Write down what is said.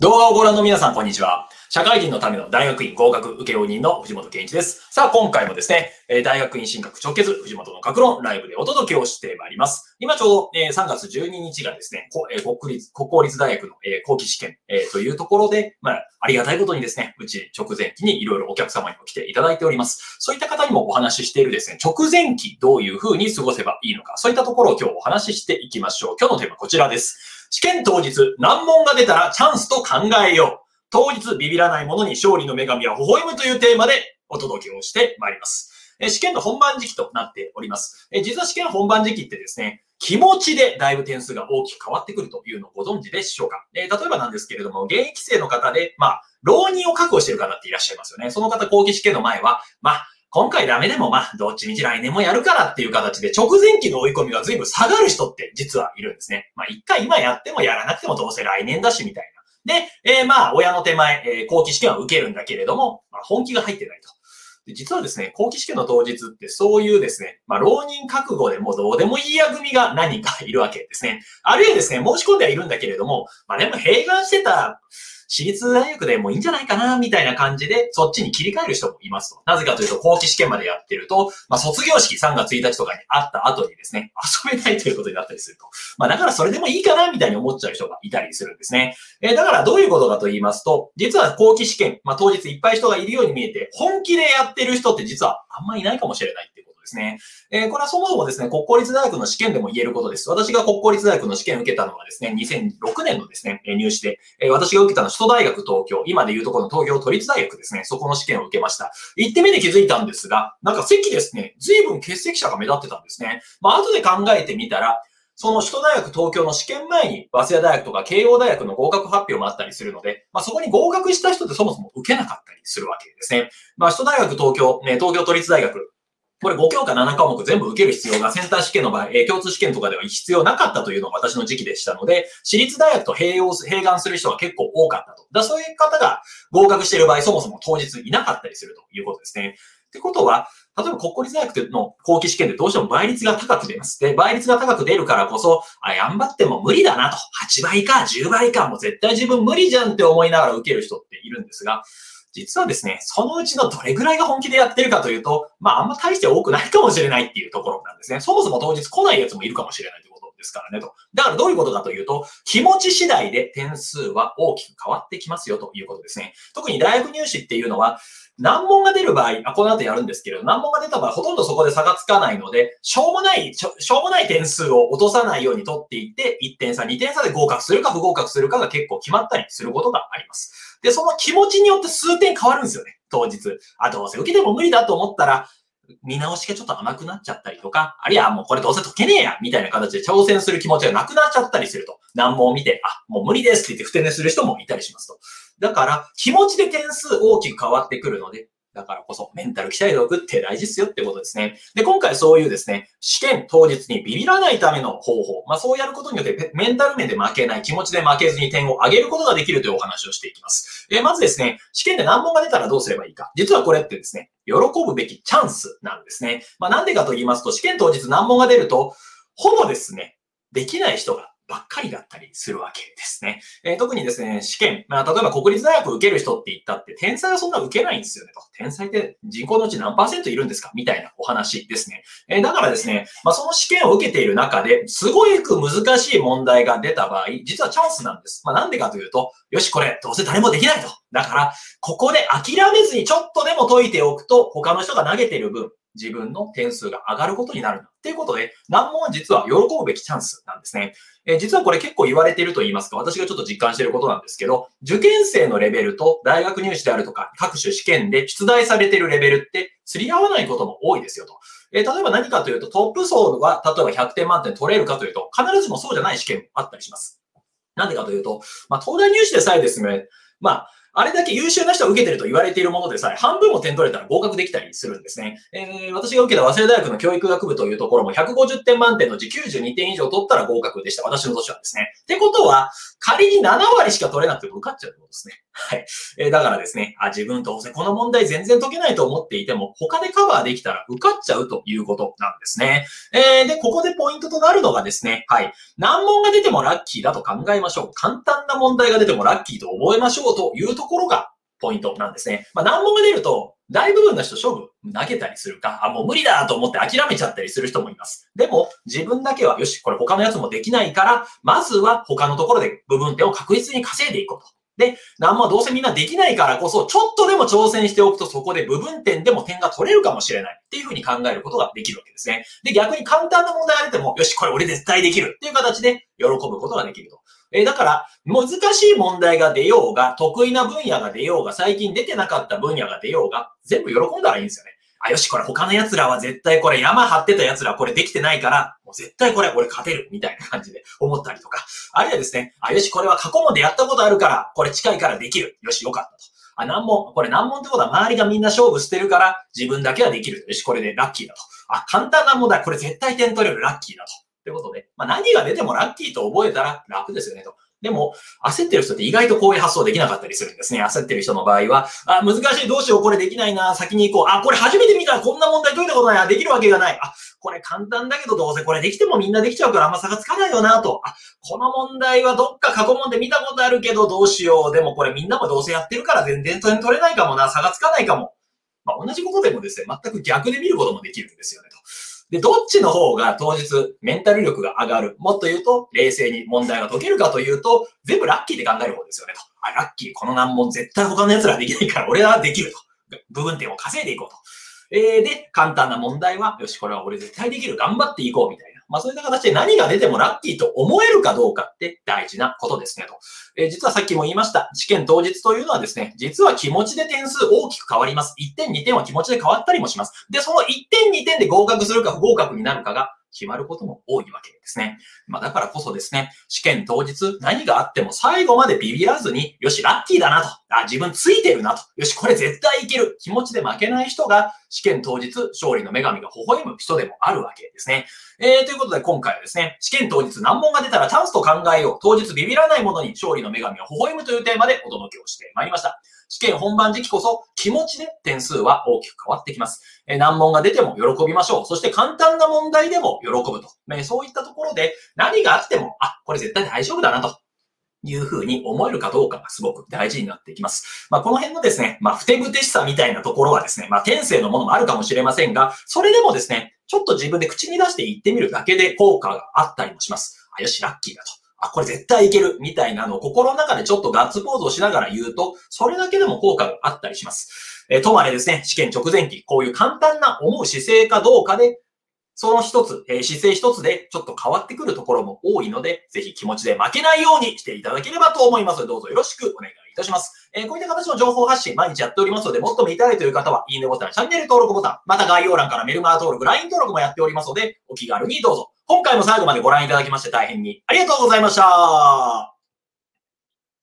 動画をご覧の皆さん、こんにちは。社会人のための大学院合格受け負人の藤本健一です。さあ、今回もですね、大学院進学直結藤本の学論ライブでお届けをしてまいります。今ちょうど3月12日がですね、国立、国公立大学の後期試験というところで、まあ、ありがたいことにですね、うち直前期にいろいろお客様にも来ていただいております。そういった方にもお話ししているですね、直前期どういうふうに過ごせばいいのか、そういったところを今日お話ししていきましょう。今日のテーマはこちらです。試験当日、難問が出たらチャンスと考えよう。当日ビビらない者に勝利の女神は微笑むというテーマでお届けをしてまいります。試験の本番時期となっております。実は試験本番時期ってですね、気持ちでだいぶ点数が大きく変わってくるというのをご存知でしょうか。例えばなんですけれども、現役生の方で、まあ、浪人を確保している方っていらっしゃいますよね。その方、後期試験の前は、まあ、今回ダメでもまあ、どっちみち来年もやるからっていう形で直前期の追い込みが随分下がる人って実はいるんですね。まあ一回今やってもやらなくてもどうせ来年だしみたいな。で、えー、まあ親の手前、えー、後期試験は受けるんだけれども、まあ、本気が入ってないと。で実はですね、後期試験の当日ってそういうですね、まあ、浪人覚悟でもどうでもいいや組が何かいるわけですね。あるいはですね、申し込んではいるんだけれども、まあでも閉眼してた私立大学でもいいんじゃないかな、みたいな感じで、そっちに切り替える人もいますと。なぜかというと、後期試験までやってると、まあ、卒業式3月1日とかにあった後にですね、遊べないということになったりすると。まあ、だからそれでもいいかな、みたいに思っちゃう人がいたりするんですね。えー、だからどういうことかと言いますと、実は後期試験、まあ、当日いっぱい人がいるように見えて、本気でやってる人って実はあんまいないかもしれないってですね。えー、これはそもそもですね、国公立大学の試験でも言えることです。私が国公立大学の試験を受けたのはですね、2006年のですね、入試で、えー、私が受けたのは首都大学東京、今で言うところの東京都立大学ですね、そこの試験を受けました。行ってみて気づいたんですが、なんか席ですね、随分欠席者が目立ってたんですね。まあ、後で考えてみたら、その首都大学東京の試験前に、早稲田大学とか慶応大学の合格発表もあったりするので、まあ、そこに合格した人ってそもそも受けなかったりするわけですね。まあ、首都大学東京、ね、東京都立大学、これ5教科7科目全部受ける必要がセンター試験の場合、共通試験とかでは必要なかったというのが私の時期でしたので、私立大学と併用、併願する人が結構多かったと。だそういう方が合格している場合、そもそも当日いなかったりするということですね。ってことは、例えば国立大学の後期試験でどうしても倍率が高く出ます。で、倍率が高く出るからこそ、あ、頑張っても無理だなと。8倍か10倍か、もう絶対自分無理じゃんって思いながら受ける人っているんですが、実はですね、そのうちのどれぐらいが本気でやってるかというと、まああんま大して多くないかもしれないっていうところなんですね。そもそも当日来ないやつもいるかもしれないということですからねと。だからどういうことかというと、気持ち次第で点数は大きく変わってきますよということですね。特に大学入試っていうのは、難問が出る場合、あ、この後やるんですけれど、難問が出た場合、ほとんどそこで差がつかないので、しょうもないしょ、しょうもない点数を落とさないように取っていって、1点差、2点差で合格するか不合格するかが結構決まったりすることがあります。で、その気持ちによって数点変わるんですよね。当日。あ、どうせ受けても無理だと思ったら、見直しがちょっと甘くなっちゃったりとか、あるいはもうこれどうせ解けねえや、みたいな形で挑戦する気持ちがなくなっちゃったりすると。難問を見て、あ、もう無理ですって言って不手寝する人もいたりしますと。だから、気持ちで点数大きく変わってくるので、だからこそメンタル鍛えておくって大事ですよってことですね。で、今回そういうですね、試験当日にビビらないための方法、まあそうやることによってメンタル面で負けない、気持ちで負けずに点を上げることができるというお話をしていきます。え、まずですね、試験で難問が出たらどうすればいいか。実はこれってですね、喜ぶべきチャンスなんですね。まあなんでかと言いますと、試験当日難問が出ると、ほぼですね、できない人がばっかりだったりするわけですね。えー、特にですね、試験、まあ、例えば国立大学受ける人って言ったって、天才はそんな受けないんですよねと。天才って人口のうち何パーセントいるんですか？みたいなお話ですね。えー、だからですね、まあ、その試験を受けている中で、すごく難しい問題が出た場合、実はチャンスなんです。まあ、なんでかというと、よし、これ、どうせ誰もできないと。だから、ここで諦めずにちょっとでも解いておくと、他の人が投げてる分、自分の点数が上がることになるんだ。っていうことで、難問は実は喜ぶべきチャンスなんですね。え、実はこれ結構言われていると言いますか、私がちょっと実感していることなんですけど、受験生のレベルと大学入試であるとか、各種試験で出題されているレベルって釣り合わないことも多いですよと。えー、例えば何かというと、トップ層は例えば100点満点取れるかというと、必ずしもそうじゃない試験もあったりします。なんでかというと、まあ、東大入試でさえですね、まあ、あれだけ優秀な人は受けてると言われているものでさえ、半分も点取れたら合格できたりするんですね。えー、私が受けた早稲田大学の教育学部というところも150点満点のうち92点以上取ったら合格でした。私の年はですね。ってことは、仮に7割しか取れなくても受かっちゃうってことですね。はい。えー、だからですね、あ、自分どうせこの問題全然解けないと思っていても、他でカバーできたら受かっちゃうということなんですね。えー、で、ここでポイントとなるのがですね、はい。難問が出てもラッキーだと考えましょう。簡単な問題が出てもラッキーと覚えましょうというとところがポイントなんですね。まあ、難問が出ると、大部分の人勝負投げたりするか、あ、もう無理だと思って諦めちゃったりする人もいます。でも、自分だけは、よし、これ他のやつもできないから、まずは他のところで部分点を確実に稼いでいこうと。で、難問はどうせみんなできないからこそ、ちょっとでも挑戦しておくとそこで部分点でも点が取れるかもしれないっていうふうに考えることができるわけですね。で、逆に簡単な問題が出ても、よし、これ俺絶対できるっていう形で喜ぶことができると。えー、だから、難しい問題が出ようが、得意な分野が出ようが、最近出てなかった分野が出ようが、全部喜んだらいいんですよね。あ、よし、これ他の奴らは絶対これ山張ってた奴らこれできてないから、もう絶対これ俺勝てるみたいな感じで思ったりとか。あるいはですね、あ、よし、これは過去問でやったことあるから、これ近いからできる。よし、よかったと。あ、難問、これ難問ってことは周りがみんな勝負してるから、自分だけはできる。よし、これでラッキーだと。あ、簡単な問題、これ絶対点取れる。ラッキーだと。ということで、まあ、何が出てもラッキーと覚えたら楽ですよねと。でも、焦ってる人って意外とこういう発想できなかったりするんですね。焦ってる人の場合は、あ、難しい、どうしよう、これできないな、先に行こう。あ、これ初めて見たら、こんな問題解いたことない、あ、できるわけがない。あ、これ簡単だけど、どうせこれできてもみんなできちゃうからあんま差がつかないよな、と。あ、この問題はどっか過去問で見たことあるけど、どうしよう。でもこれみんなもどうせやってるから全然取れないかもな、差がつかないかも。まあ、同じことでもですね、全く逆で見ることもできるんですよね、と。で、どっちの方が当日メンタル力が上がる？もっと言うと、冷静に問題が解けるかというと、全部ラッキーで考える方ですよねと。あ、ラッキー、この難問絶対他の奴らできないから俺はできると。部分点を稼いでいこうと。えー、で、簡単な問題は、よし、これは俺絶対できる。頑張っていこうみたいな。まあそういった形で何が出てもラッキーと思えるかどうかって大事なことですねと。えー、実はさっきも言いました。試験当日というのはですね、実は気持ちで点数大きく変わります。1点、2点は気持ちで変わったりもします。で、その1点、2点で合格するか不合格になるかが決まることも多いわけですね。まあだからこそですね、試験当日何があっても最後までビビらずに、よし、ラッキーだなと。あ、自分ついてるなと。よし、これ絶対いける。気持ちで負けない人が試験当日勝利の女神が微笑む人でもあるわけですね。えー、ということで今回はですね、試験当日難問が出たらチャンスと考えよう。当日ビビらないものに勝利の女神が微笑むというテーマでお届けをしてまいりました。試験本番時期こそ気持ちで点数は大きく変わってきます。えー、難問が出ても喜びましょう。そして簡単な問題でも喜ぶと。ね、そういったところで何があっても、あ、これ絶対大丈夫だなと。いうふうに思えるかどうかがすごく大事になってきます。まあ、この辺のですね、まあ、ふてぶてしさみたいなところはですね、まあ、天性のものもあるかもしれませんが、それでもですね、ちょっと自分で口に出して言ってみるだけで効果があったりもします。あ、よし、ラッキーだと。あ、これ絶対いけるみたいなのを心の中でちょっとガッツポーズをしながら言うと、それだけでも効果があったりします。えー、とまれですね、試験直前期、こういう簡単な思う姿勢かどうかで、その一つ、えー、姿勢一つでちょっと変わってくるところも多いので、ぜひ気持ちで負けないようにしていただければと思います。どうぞよろしくお願いいたします。えー、こういった形の情報発信、毎日やっておりますので、もっと見たいという方は、いいねボタン、チャンネル登録ボタン、また概要欄からメルマガ登録、LINE 登録もやっておりますので、お気軽にどうぞ。今回も最後までご覧いただきまして大変にありがとうございました。